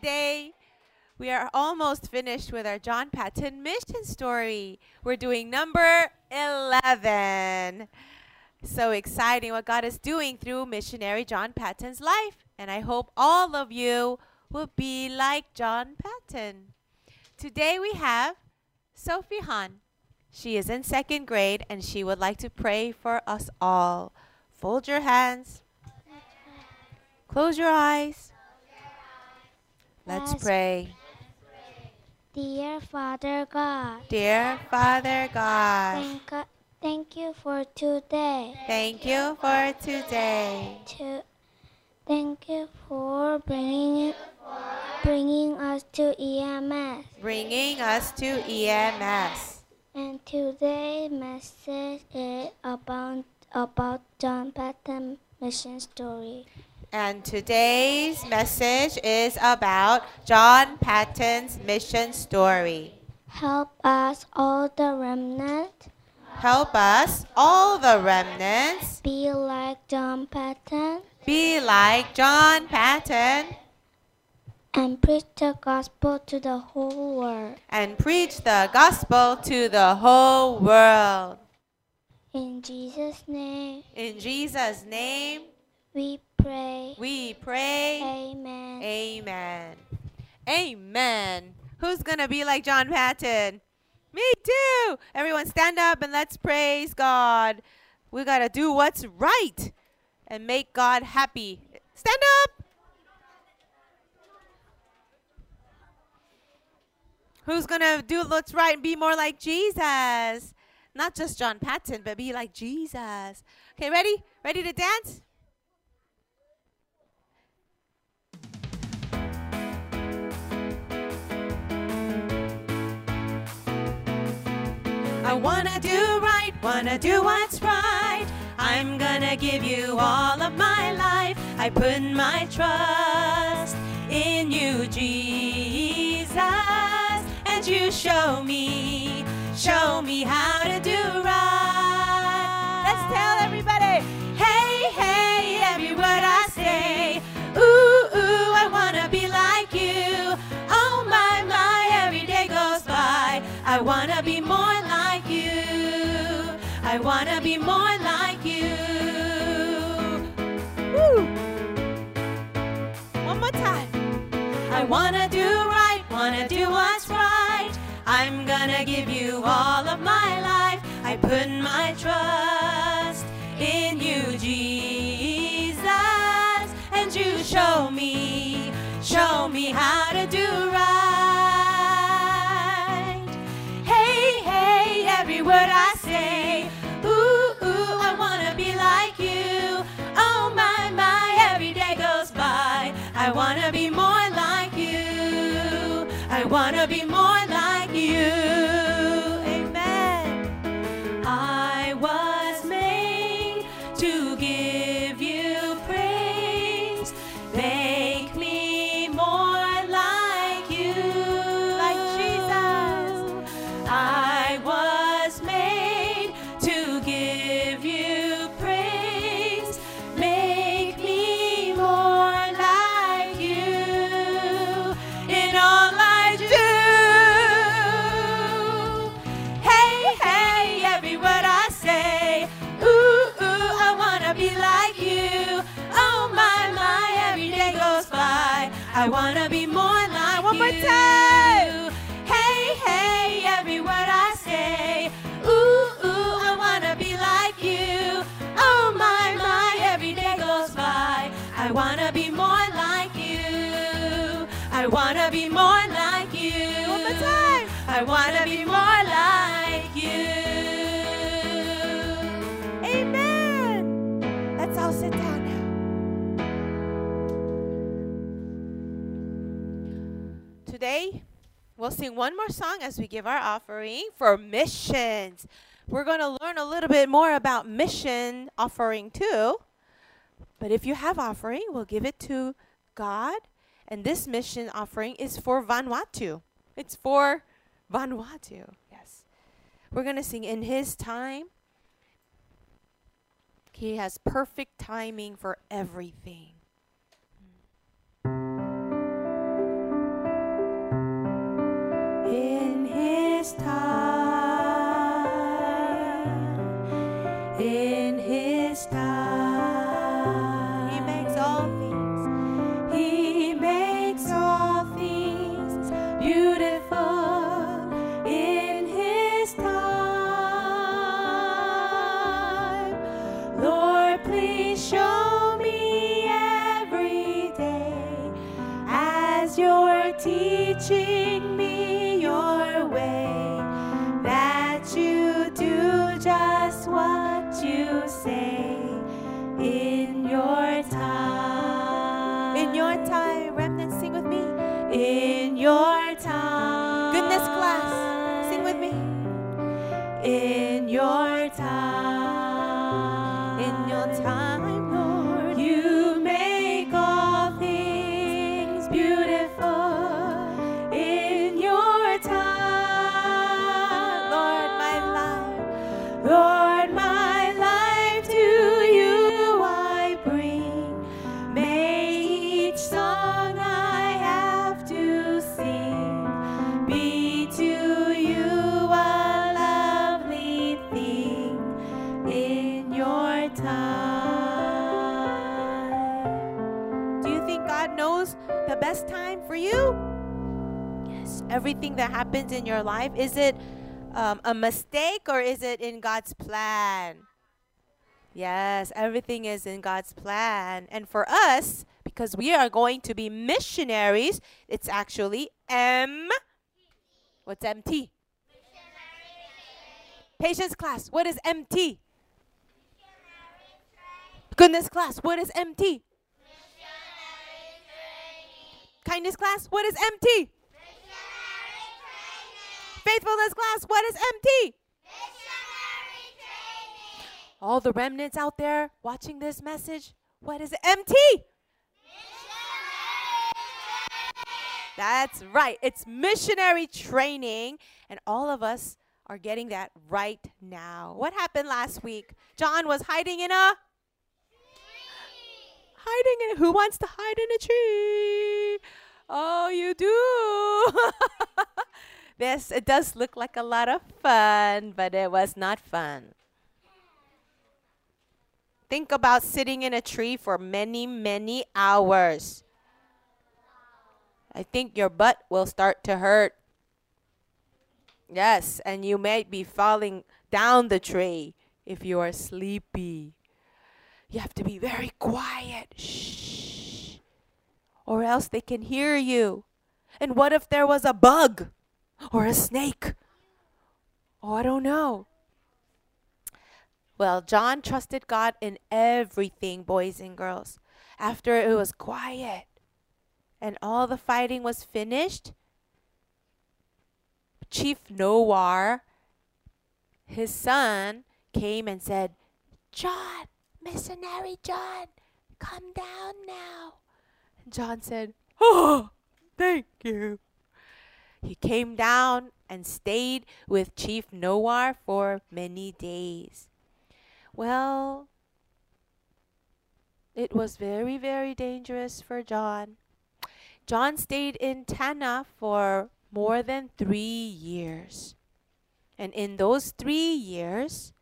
Today, we are almost finished with our John Paton mission story. We're doing number 11. So exciting what God is doing through missionary John Paton's life. And I hope all of you will be like John Paton. Today we have Sophie Han. She is in second grade and she would like to pray for us all. Fold your hands. Close your eyes. Let's pray. Dear Father God, Dear Father God, thank, God, thank you for today. thank you for today. To, thank you for bringing bringing us to EMS. Bringing us to EMS. And today's message is about about John Paton mission story. And today's message is about John Paton's mission story. Help us all the remnant Help us, all the remnants, be like John Paton be like John Paton and preach the gospel to the whole world. and preach the gospel to the whole world. In Jesus' name In Jesus' name, we pray. we pray. Amen. Amen. Amen. Who's going to be like John Paton? Me too. Everyone stand up and let's praise God. We got to do what's right and make God happy. Stand up. Who's going to do what's right and be more like Jesus? Not just John Paton, but be like Jesus. Okay, ready? Ready to dance? I wanna do right, wanna do what's right. I'm gonna give you all of my life. I put my trust in you, Jesus. And you show me, show me how to do right. Let's tell everybody. Hey, hey, every word I say. Ooh, ooh, I wanna be like you. Oh my, my, every day goes by. I wanna be more like wanna be more like you. Woo! One more time. I wanna do right, wanna do what's right. I'm gonna give you all of my life. I put my trust in you, Jesus. And you show me, show me how to do wanna be more like you. Sing one more song as we give our offering for missions. We're going to learn a little bit more about mission offering too. But if you have offering, we'll give it to God. And this mission offering is for Vanuatu. It's for Vanuatu. Yes. We're going to sing in his time. He has perfect timing for everything. His time, me. Everything that happens in your life, is it um, a mistake or is it in God's plan? Yes, everything is in God's plan. And for us, because we are going to be missionaries, it's actually M. What's MT? Patience class, what is MT? Goodness class, what is MT? Kindness class, what is MT? Faithfulness class, what is MT? Missionary training. All the remnants out there watching this message, what is MT? Missionary training. That's right. It's missionary training, and all of us are getting that right now. What happened last week? John was hiding in a hiding in who wants to hide in a tree? Oh, you do. this it does look like a lot of fun, but it was not fun. Think about sitting in a tree for many, many hours. I think your butt will start to hurt. Yes, and you may be falling down the tree if you are sleepy. You have to be very quiet. Shh. Or else they can hear you. And what if there was a bug or a snake? Oh, I don't know. Well, John trusted God in everything, boys and girls. After it was quiet and all the fighting was finished, Chief Nowar, his son, came and said, John, missionary John, come down now. And John said, Oh, thank you. He came down and stayed with Chief Nowar for many days. Well, it was very, very dangerous for John. John stayed in Tanna for more than three years. And in those three years,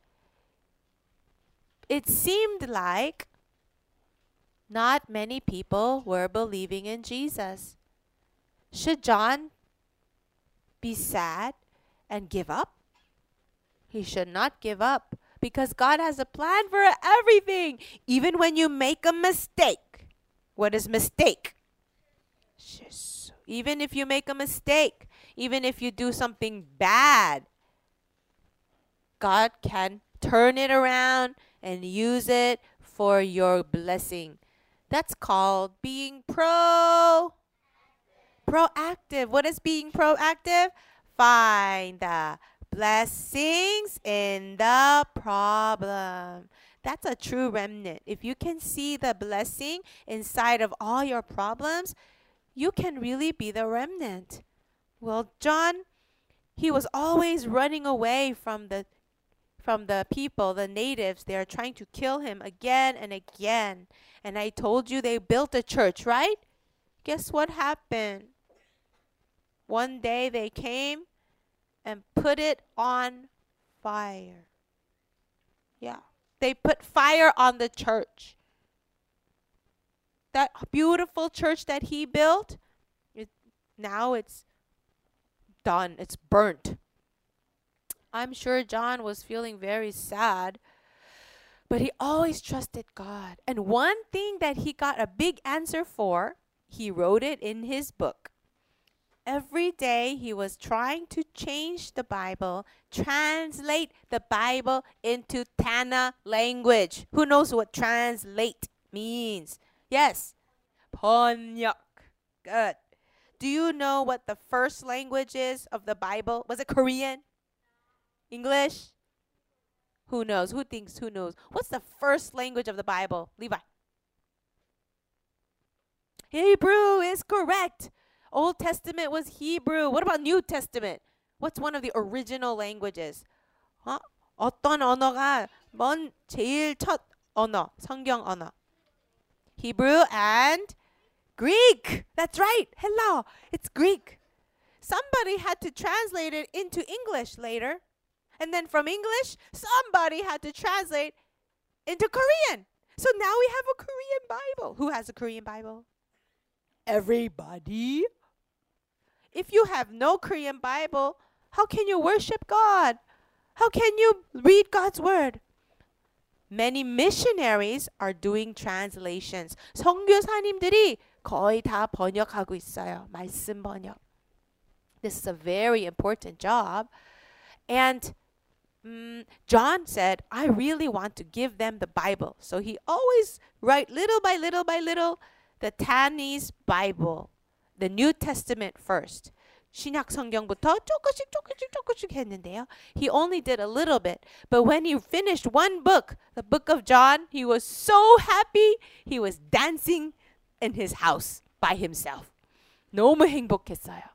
it seemed like not many people were believing in Jesus. Should John be sad and give up? He should not give up because God has a plan for everything, even when you make a mistake. What is mistake? Even if you make a mistake, even if you do something bad, God can turn it around and use it for your blessing. That's called being pro proactive. What is being proactive? Find the blessings in the problem. That's a true remnant. If you can see the blessing inside of all your problems, you can really be the remnant. Well, John, he was always running away from the from the people, the natives. They are trying to kill him again and again. And I told you they built a church, right? Guess what happened? One day they came and put it on fire. Yeah. They put fire on the church. That beautiful church that he built, it, now it's done. It's burnt. I'm sure John was feeling very sad, but he always trusted God. And one thing that he got a big answer for, he wrote it in his book. Every day he was trying to change the Bible, translate the Bible into Tanna language. Who knows what translate means? Yes. 번역. Good. Do you know what the first language is of the Bible? Was it Korean? English? Who knows? Who thinks? Who knows? What's the first language of the Bible? Levi. Hebrew is correct. Old Testament was Hebrew. What about New Testament? What's one of the original languages? 어? 어떤 언어가 먼 제일 첫 언어, 성경 언어? Hebrew and Greek. That's right. Hello. It's Greek. Somebody had to translate it into English later. And then from English, somebody had to translate into Korean. So now we have a Korean Bible. Who has a Korean Bible? Everybody. If you have no Korean Bible, how can you worship God? How can you read God's word? Many missionaries are doing translations. 선교사님들이 거의 다 번역하고 있어요. 말씀 번역. This is a very important job. And mm, John said, I really want to give them the Bible. So he always write little by little by little the Tanese Bible, the New Testament first. 신약 성경부터 조금씩 조금씩 조금씩 했는데요. He only did a little bit. But when he finished one book, the book of John, he was so happy. He was dancing in his house by himself. 너무 행복했어요.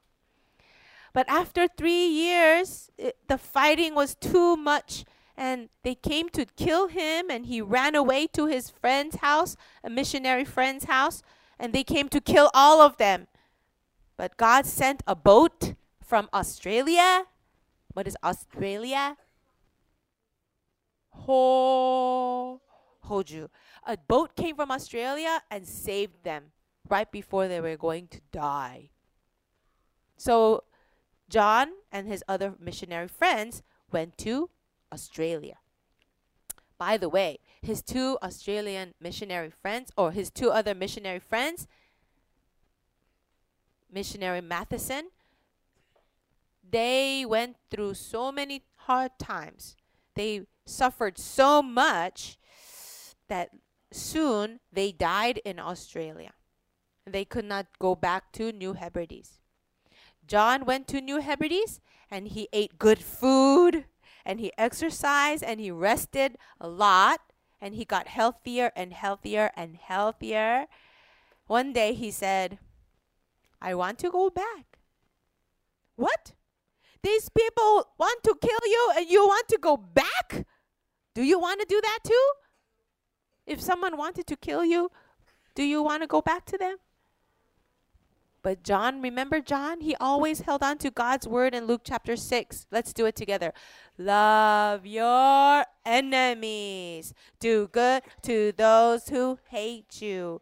But after three years, it, the fighting was too much, and they came to kill him, and he ran away to his friend's house, a missionary friend's house, and they came to kill all of them. But God sent a boat from Australia. What is Australia? Ho Hoju. A boat came from Australia and saved them right before they were going to die. So John and his other missionary friends went to Australia. By the way, his two Australian missionary friends, or his two other missionary friends, missionary Matheson, they went through so many hard times. They suffered so much that soon they died in Australia. They could not go back to New Hebrides. John went to New Hebrides and he ate good food and he exercised and he rested a lot and he got healthier and healthier and healthier. One day he said, I want to go back. What? These people want to kill you and you want to go back? Do you want to do that too? If someone wanted to kill you, do you want to go back to them? But John, remember John? He always held on to God's word in Luke chapter 6. Let's do it together. Love your enemies. Do good to those who hate you.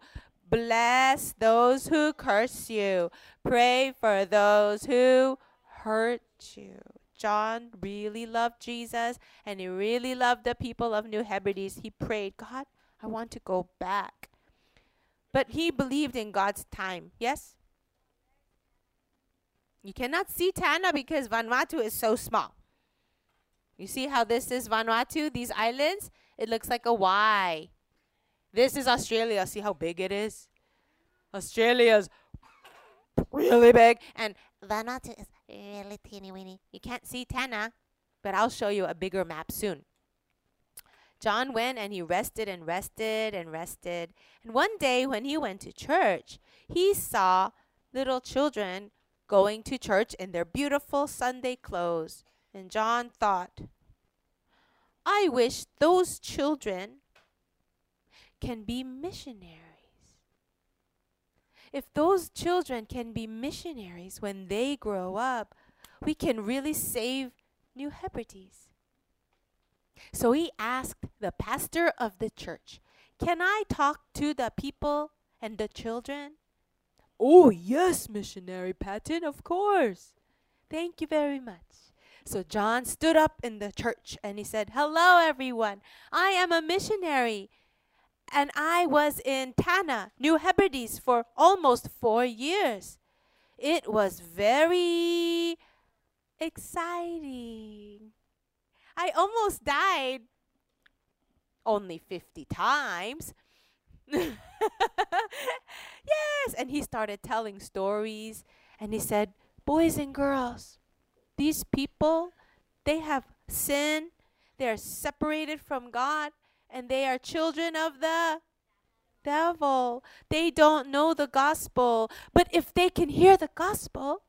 Bless those who curse you. Pray for those who hurt you. John really loved Jesus and he really loved the people of New Hebrides. He prayed, God, I want to go back. But he believed in God's time. Yes? You cannot see Tanna because Vanuatu is so small. You see how this is Vanuatu, these islands? It looks like a Y. This is Australia. See how big it is? Australia's really big. And Vanuatu is really teeny weeny. You can't see Tanna, but I'll show you a bigger map soon. John went and he rested and rested and rested. And one day when he went to church, he saw little children going to church in their beautiful Sunday clothes. And John thought, I wish those children can be missionaries. If those children can be missionaries when they grow up, we can really save New Hebrides. So he asked the pastor of the church, Can I talk to the people and the children? Oh, yes, missionary Paton, of course. Thank you very much. So John stood up in the church and he said, Hello, everyone. I am a missionary. And I was in Tanna, New Hebrides, for almost four years. It was very exciting. I almost died only 50 times. yes, and he started telling stories and he said, Boys and girls, these people, they have sin, they are separated from God, and they are children of the devil. They don't know the gospel. But if they can hear the gospel,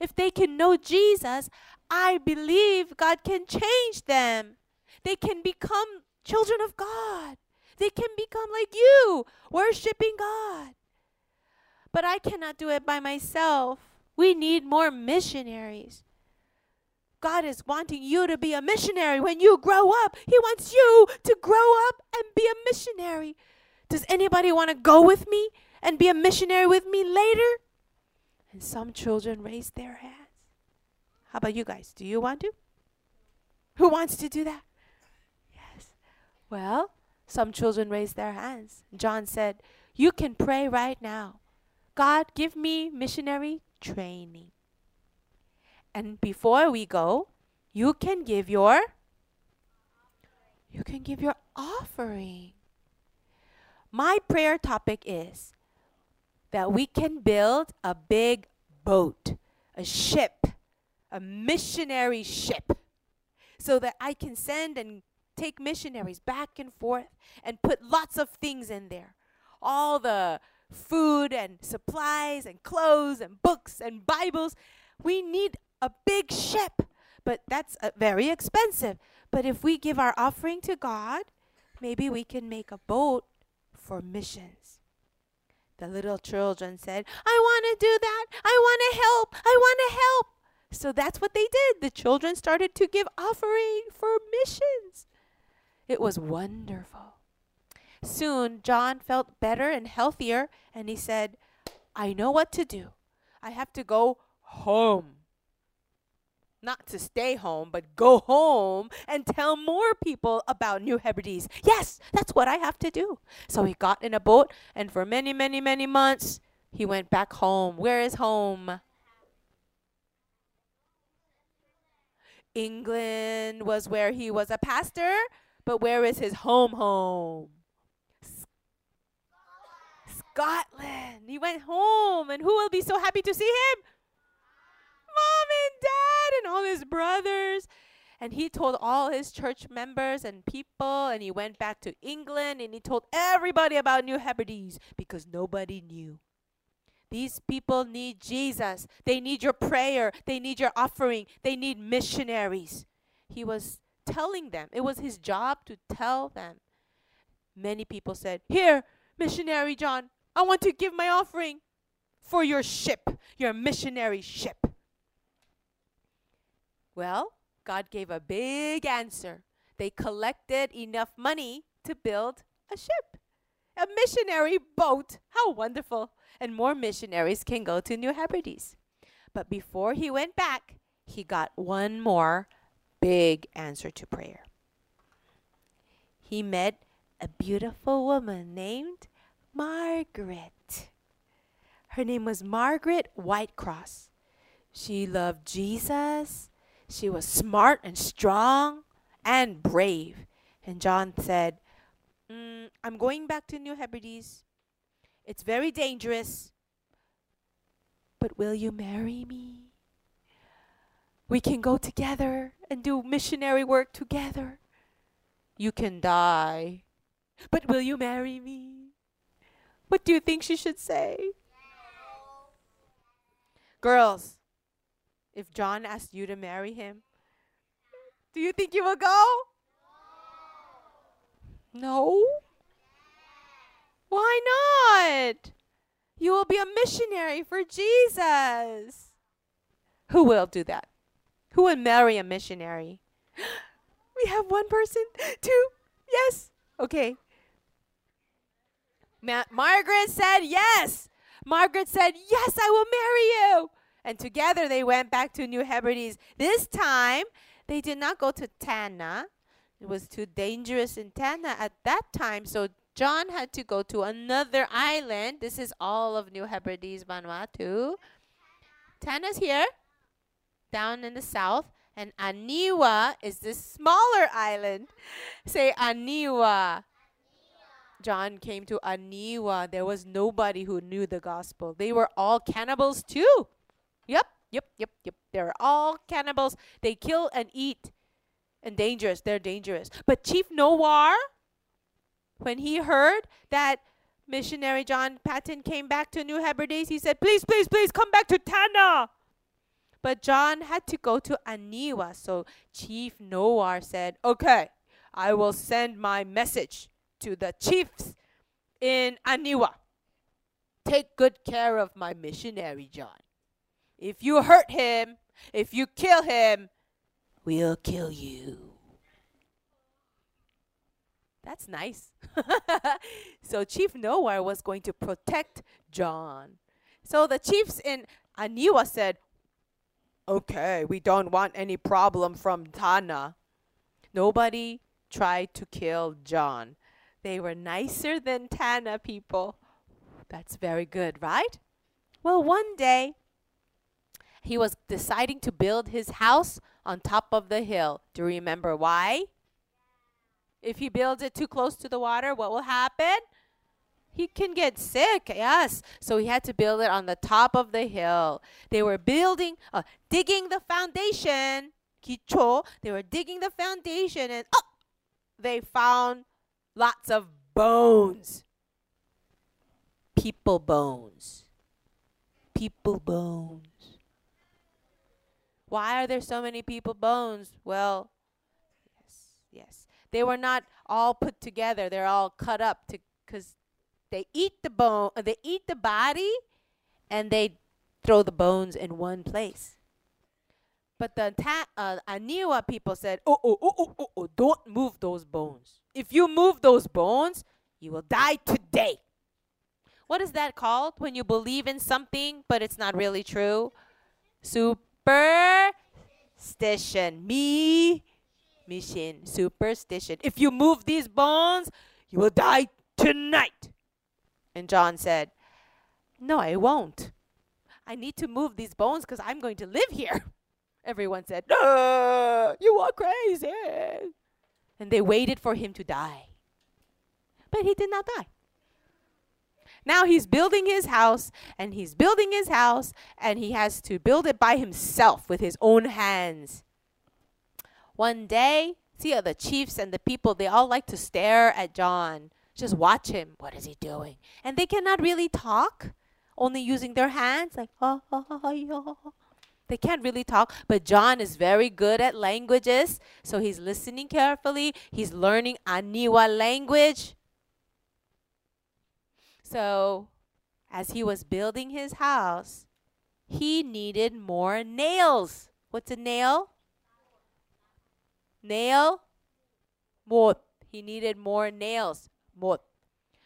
if they can know Jesus, I believe God can change them. They can become children of God. They can become like you, worshiping God. But I cannot do it by myself. We need more missionaries. God is wanting you to be a missionary when you grow up. He wants you to grow up and be a missionary. Does anybody want to go with me and be a missionary with me later? And some children raised their hands. How about you guys? Do you want to? Who wants to do that? Yes. Well, some children raised their hands. John said, You can pray right now. God, give me missionary training. And before we go, you can give your you can give your offering. My prayer topic is that we can build a big boat, a ship, a missionary ship, so that I can send and take missionaries back and forth and put lots of things in there. All the food and supplies and clothes and books and Bibles. We need a big ship, but that's uh, very expensive. But if we give our offering to God, maybe we can make a boat for missions. The little children said, I want to do that. I want to help. I want to help. So that's what they did. The children started to give offering for missions. It was wonderful. Soon, John felt better and healthier, and he said, I know what to do. I have to go home not to stay home, but go home and tell more people about New Hebrides. Yes, that's what I have to do. So he got in a boat, and for many, many, many months, he went back home. Where is home? England was where he was a pastor, but where is his home home? Scotland. He went home, and who will be so happy to see him? Mom and dad and all his brothers. And he told all his church members and people, and he went back to England and he told everybody about New Hebrides because nobody knew. These people need Jesus. They need your prayer. They need your offering. They need missionaries. He was telling them, it was his job to tell them. Many people said, Here, missionary John, I want to give my offering for your ship, your missionary ship. Well, God gave a big answer. They collected enough money to build a ship, a missionary boat. How wonderful! And more missionaries can go to New Hebrides. But before he went back, he got one more big answer to prayer. He met a beautiful woman named Margaret. Her name was Margaret Whitecross. She loved Jesus she was smart and strong and brave. And John said, mm, I'm going back to New Hebrides. It's very dangerous. But will you marry me? We can go together and do missionary work together. You can die. But will you marry me? What do you think she should say? Girls, if John asked you to marry him, do you think you will go? No. Why not? You will be a missionary for Jesus. Who will do that? Who would marry a missionary? We have one person, two, yes. Okay. Ma- Margaret said yes. Margaret said, Yes, I will marry you. And together they went back to New Hebrides. This time, they did not go to Tanna. It was too dangerous in Tanna at that time. So John had to go to another island. This is all of New Hebrides, Vanuatu. Tanna's here, down in the south. And Aniwa is this smaller island. Say Aniwa. John came to Aniwa. There was nobody who knew the gospel. They were all cannibals too. Yep, yep, yep, yep. They're all cannibals. They kill and eat. And dangerous. They're dangerous. But Chief Nowar, when he heard that missionary John Paton came back to New Hebrides, he said, Please, please, please come back to Tanna. But John had to go to Aniwa. So Chief Nowar said, Okay, I will send my message to the chiefs in Aniwa. Take good care of my missionary John. If you hurt him, if you kill him, we'll kill you. That's nice. so Chief Nowar was going to protect John. So the chiefs in Aniwa said, Okay, we don't want any problem from Tanna. Nobody tried to kill John. They were nicer than Tanna people. That's very good, right? Well, one day he was deciding to build his house on top of the hill. Do you remember why? If he builds it too close to the water, what will happen? He can get sick, yes. So he had to build it on the top of the hill. They were building, uh, digging the foundation. Kicho. They were digging the foundation and oh, they found lots of bones. People bones. People bones. Why are there so many people bones? Well, yes, yes. They were not all put together. They're all cut up to cuz they eat the bone, uh, they eat the body and they throw the bones in one place. But the ta- uh, Aniwa people said, oh, oh, oh, oh, oh, oh, don't move those bones. If you move those bones, you will die today. What is that called when you believe in something but it's not really true? Superstition. Me, mission, superstition. If you move these bones, you will die tonight. And John said, No, I won't. I need to move these bones because I'm going to live here. Everyone said, No, you are crazy. And they waited for him to die. But he did not die. Now he's building his house and he's building his house and he has to build it by himself with his own hands. One day, see uh, the chiefs and the people, they all like to stare at John. Just watch him. What is he doing? And they cannot really talk, only using their hands, like, oh, oh, oh, oh. They can't really talk, but John is very good at languages, so he's listening carefully. He's learning Aniwa language. So, as he was building his house, he needed more nails. What's a nail? Nail? Mot. He needed more nails. Mot.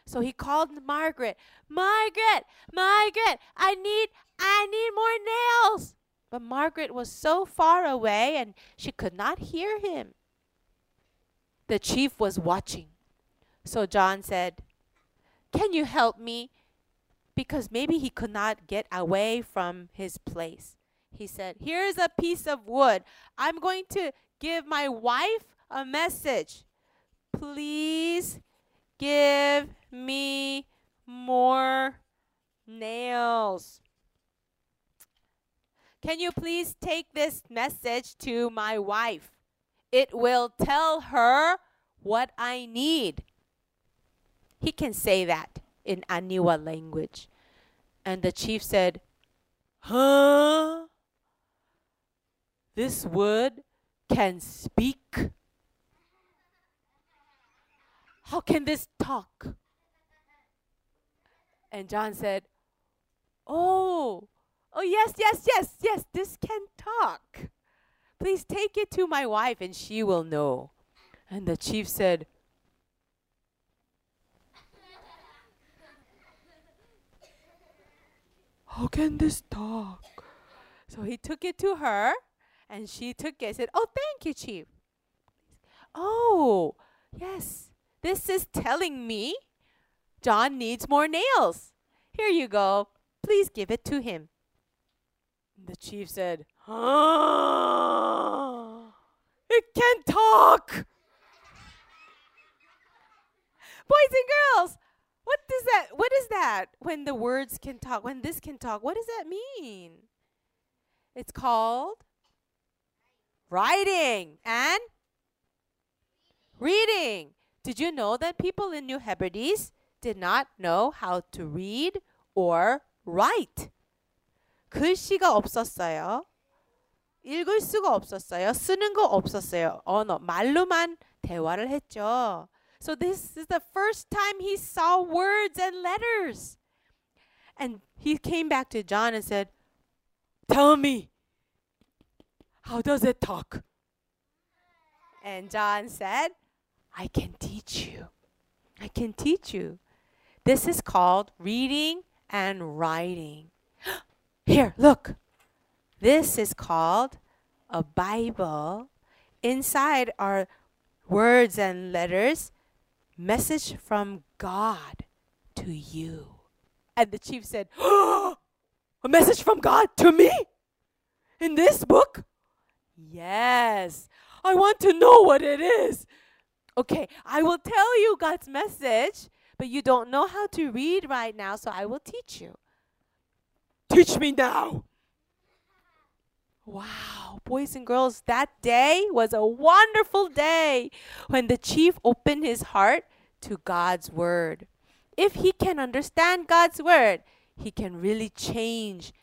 So he called Margaret. Margaret, Margaret, I need I need more nails. But Margaret was so far away and she could not hear him. The chief was watching. So John said, Can you help me? Because maybe he could not get away from his place. He said, Here's a piece of wood. I'm going to give my wife a message. Please give me more nails. Can you please take this message to my wife? It will tell her what I need. He can say that in Aniwa language. And the chief said, Huh? This wood can speak? How can this talk? And John said, Oh, oh, yes, yes, yes, yes, this can talk. Please take it to my wife and she will know. And the chief said, How can this talk? So he took it to her and she took it said, Oh, thank you, chief. Oh, yes, this is telling me John needs more nails. Here you go. Please give it to him. The chief said, "Ah, It can talk. Boys and girls, what does that what is that when the words can talk, when this can talk? What does that mean? It's called writing and reading. Did you know that people in New Hebrides did not know how to read or write? 글씨가 없었어요. 읽을 수가 없었어요. 쓰는 거 없었어요. 언어 말로만 대화를 했죠. So this is the first time he saw words and letters. And he came back to John and said, "Tell me, how does it talk?" And John said, "I can teach you. I can teach you. This is called reading and writing." Here, look. This is called a Bible. Inside are words and letters, message from God to you. And the chief said, A message from God to me? In this book? Yes. I want to know what it is. Okay, I will tell you God's message, but you don't know how to read right now, so I will teach you. Teach me now. Wow, boys and girls, that day was a wonderful day when the chief opened his heart to God's word. If he can understand God's word, he can really change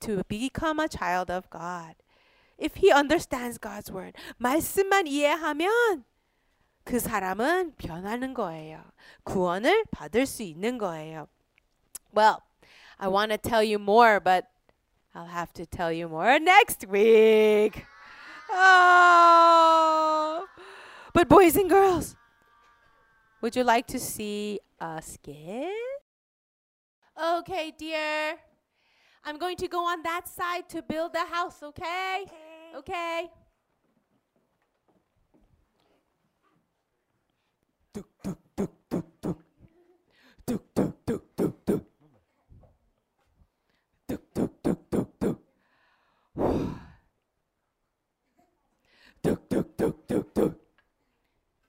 to become a child of God. If he understands God's word, 말씀만 이해하면 그 사람은 변하는 거예요. 구원을 받을 수 있는 거예요. Well, I want to tell you more, but I'll have to tell you more next week. Oh. But boys and girls, would you like to see a skit? Okay, dear. I'm going to go on that side to build the house, okay? Okay.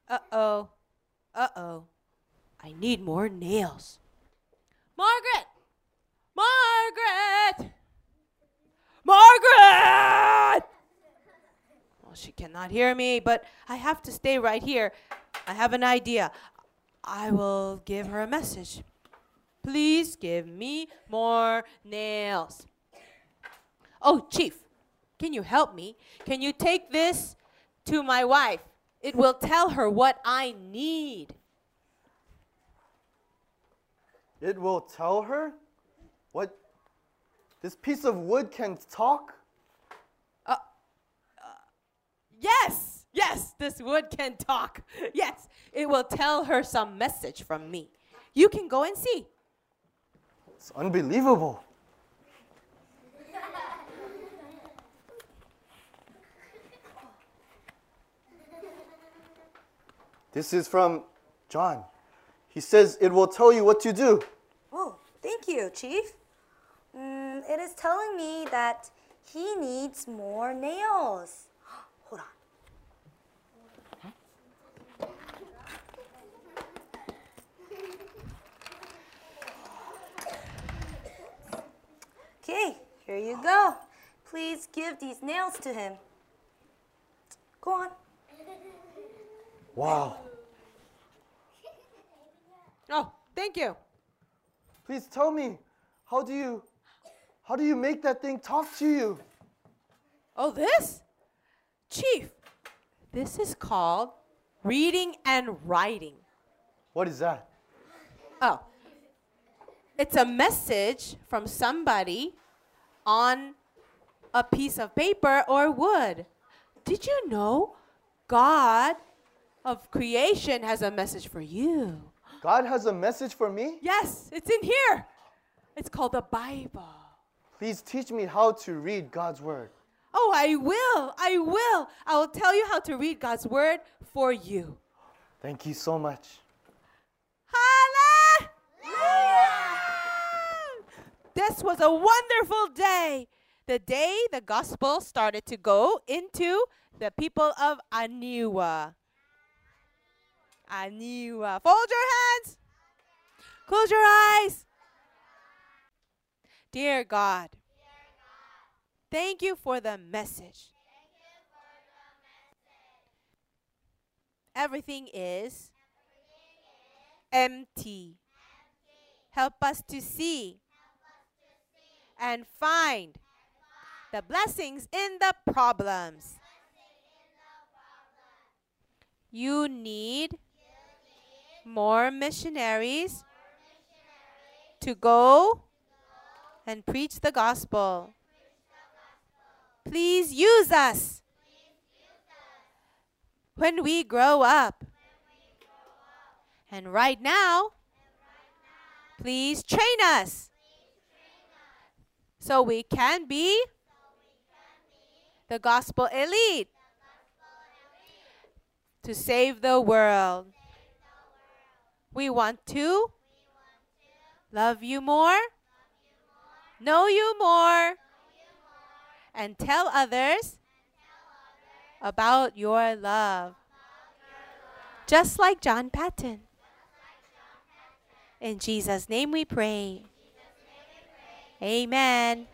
Uh-oh. Need more nails. Margaret! Margaret! Margaret! Well, she cannot hear me, but I have to stay right here. I have an idea. I will give her a message. Please give me more nails. Oh, Chief, can you help me? Can you take this to my wife? It will tell her what I need. It will tell her what this piece of wood can talk? Uh, uh, yes, yes, this wood can talk. Yes, it will tell her some message from me. You can go and see. It's unbelievable. This is from John. He says it will tell you what to do. Oh, thank you, Chief. Mm, it is telling me that he needs more nails. Hold on. Okay, here you go. Please give these nails to him. Go on. Wow. Oh, thank you. Please tell me, how do you how do you make that thing talk to you? Oh, this? Chief, this is called reading and writing. What is that? Oh. It's a message from somebody on a piece of paper or wood. Did you know God of creation has a message for you? God has a message for me? Yes, it's in here. It's called the Bible. Please teach me how to read God's word. Oh, I will. I will. I will tell you how to read God's word for you. Thank you so much. Hallelujah! This was a wonderful day. The day the gospel started to go into the people of Aniwa. Aniwa. Uh, fold your hands. Close your eyes. Dear God, thank you for the message. Everything is empty. Help us to see and find the blessings in the problems. You need more missionaries to go and preach the gospel. Please use us when we grow up. And right now, please train us so we can be the gospel elite to save the world. We want to love you more, know you more, and tell others about your love. Just like John Paton. In Jesus' name we pray. Amen.